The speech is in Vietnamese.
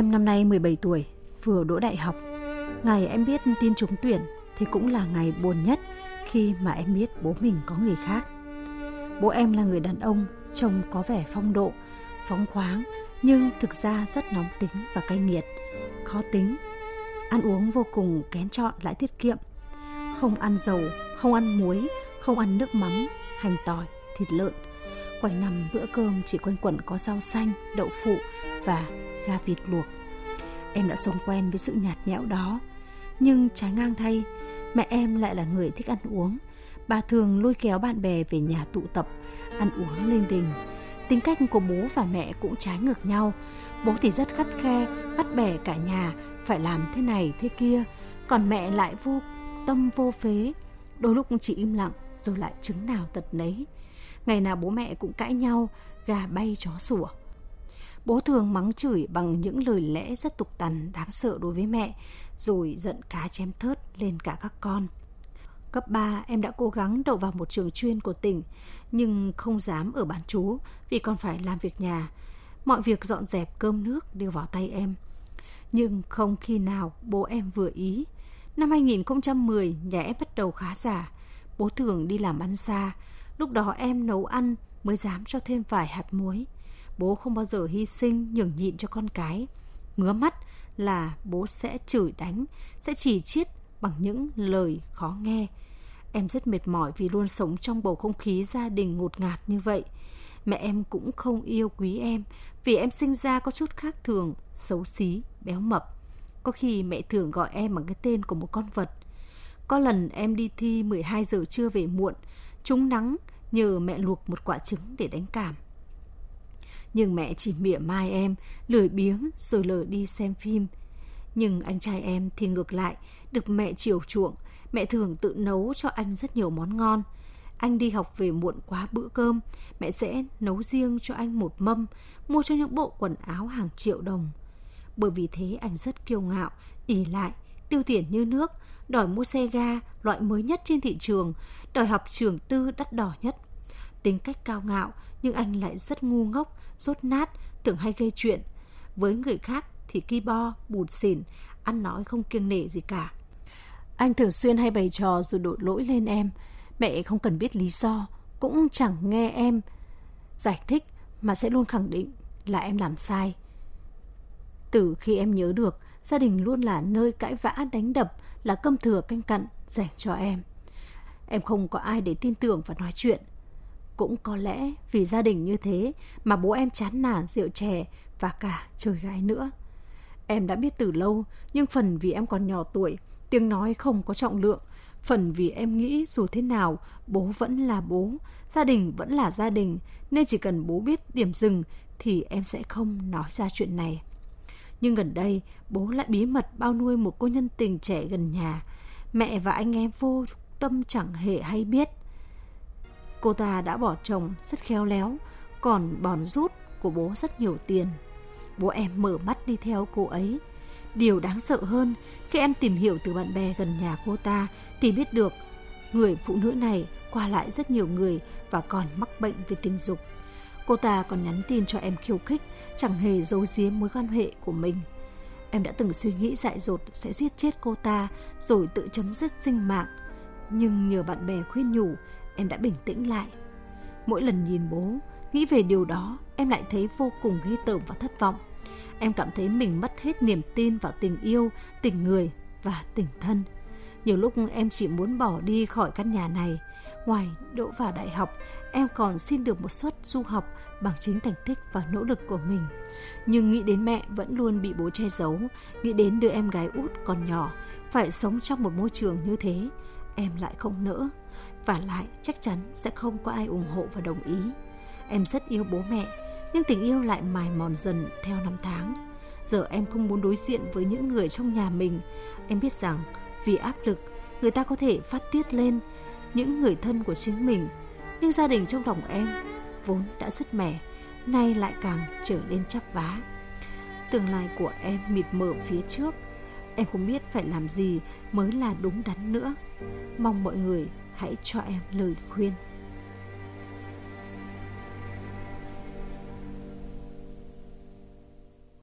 Em năm nay 17 tuổi, vừa đỗ đại học. Ngày em biết tin trúng tuyển thì cũng là ngày buồn nhất khi mà em biết bố mình có người khác. Bố em là người đàn ông, trông có vẻ phong độ, phóng khoáng nhưng thực ra rất nóng tính và cay nghiệt, khó tính. Ăn uống vô cùng kén chọn lại tiết kiệm. Không ăn dầu, không ăn muối, không ăn nước mắm, hành tỏi, thịt lợn. Quanh năm bữa cơm chỉ quanh quẩn có rau xanh, đậu phụ và gà vịt luộc. Em đã sống quen với sự nhạt nhẽo đó. Nhưng trái ngang thay, mẹ em lại là người thích ăn uống. Bà thường lôi kéo bạn bè về nhà tụ tập, ăn uống linh đình. Tính cách của bố và mẹ cũng trái ngược nhau. Bố thì rất khắt khe, bắt bẻ cả nhà, phải làm thế này thế kia. Còn mẹ lại vô tâm vô phế. Đôi lúc chỉ im lặng, rồi lại chứng nào tật nấy. Ngày nào bố mẹ cũng cãi nhau, gà bay chó sủa. Bố thường mắng chửi bằng những lời lẽ rất tục tằn đáng sợ đối với mẹ, rồi giận cá chém thớt lên cả các con. Cấp 3 em đã cố gắng đậu vào một trường chuyên của tỉnh, nhưng không dám ở bán chú vì còn phải làm việc nhà. Mọi việc dọn dẹp cơm nước đều vào tay em. Nhưng không khi nào bố em vừa ý. Năm 2010, nhà em bắt đầu khá giả. Bố thường đi làm ăn xa. Lúc đó em nấu ăn mới dám cho thêm vài hạt muối. Bố không bao giờ hy sinh nhường nhịn cho con cái. Ngứa mắt là bố sẽ chửi đánh, sẽ chỉ chiết bằng những lời khó nghe. Em rất mệt mỏi vì luôn sống trong bầu không khí gia đình ngột ngạt như vậy. Mẹ em cũng không yêu quý em vì em sinh ra có chút khác thường, xấu xí, béo mập. Có khi mẹ thường gọi em bằng cái tên của một con vật. Có lần em đi thi 12 giờ trưa về muộn, trúng nắng nhờ mẹ luộc một quả trứng để đánh cảm. Nhưng mẹ chỉ mỉa mai em, lười biếng rồi lờ đi xem phim. Nhưng anh trai em thì ngược lại, được mẹ chiều chuộng, mẹ thường tự nấu cho anh rất nhiều món ngon. Anh đi học về muộn quá bữa cơm, mẹ sẽ nấu riêng cho anh một mâm, mua cho những bộ quần áo hàng triệu đồng. Bởi vì thế anh rất kiêu ngạo, ỉ lại, tiêu tiền như nước, đòi mua xe ga loại mới nhất trên thị trường, đòi học trường tư đắt đỏ nhất. Tính cách cao ngạo nhưng anh lại rất ngu ngốc, rốt nát, tưởng hay gây chuyện. Với người khác thì ki bo, bụt xỉn, ăn nói không kiêng nể gì cả. Anh thường xuyên hay bày trò rồi đổ lỗi lên em. Mẹ không cần biết lý do, cũng chẳng nghe em giải thích mà sẽ luôn khẳng định là em làm sai. Từ khi em nhớ được, gia đình luôn là nơi cãi vã đánh đập, là cơm thừa canh cặn dành cho em. Em không có ai để tin tưởng và nói chuyện. Cũng có lẽ vì gia đình như thế mà bố em chán nản rượu chè và cả chơi gái nữa. Em đã biết từ lâu, nhưng phần vì em còn nhỏ tuổi, tiếng nói không có trọng lượng. Phần vì em nghĩ dù thế nào, bố vẫn là bố, gia đình vẫn là gia đình, nên chỉ cần bố biết điểm dừng thì em sẽ không nói ra chuyện này. Nhưng gần đây, bố lại bí mật bao nuôi một cô nhân tình trẻ gần nhà. Mẹ và anh em vô tâm chẳng hề hay biết. Cô ta đã bỏ chồng rất khéo léo, còn bòn rút của bố rất nhiều tiền. Bố em mở mắt đi theo cô ấy. Điều đáng sợ hơn, khi em tìm hiểu từ bạn bè gần nhà cô ta thì biết được người phụ nữ này qua lại rất nhiều người và còn mắc bệnh về tình dục. Cô ta còn nhắn tin cho em khiêu khích, chẳng hề giấu giếm mối quan hệ của mình. Em đã từng suy nghĩ dại dột sẽ giết chết cô ta rồi tự chấm dứt sinh mạng. Nhưng nhờ bạn bè khuyên nhủ, em đã bình tĩnh lại. Mỗi lần nhìn bố, nghĩ về điều đó, em lại thấy vô cùng ghê tởm và thất vọng. Em cảm thấy mình mất hết niềm tin vào tình yêu, tình người và tình thân. Nhiều lúc em chỉ muốn bỏ đi khỏi căn nhà này. Ngoài đỗ vào đại học, em còn xin được một suất du học bằng chính thành tích và nỗ lực của mình. Nhưng nghĩ đến mẹ vẫn luôn bị bố che giấu, nghĩ đến đứa em gái út còn nhỏ, phải sống trong một môi trường như thế, em lại không nỡ. Và lại chắc chắn sẽ không có ai ủng hộ và đồng ý. Em rất yêu bố mẹ, nhưng tình yêu lại mài mòn dần theo năm tháng. Giờ em không muốn đối diện với những người trong nhà mình. Em biết rằng vì áp lực, người ta có thể phát tiết lên những người thân của chính mình. Nhưng gia đình trong lòng em vốn đã rất mẻ, nay lại càng trở nên chắp vá. Tương lai của em mịt mờ phía trước, em không biết phải làm gì mới là đúng đắn nữa. Mong mọi người hãy cho em lời khuyên.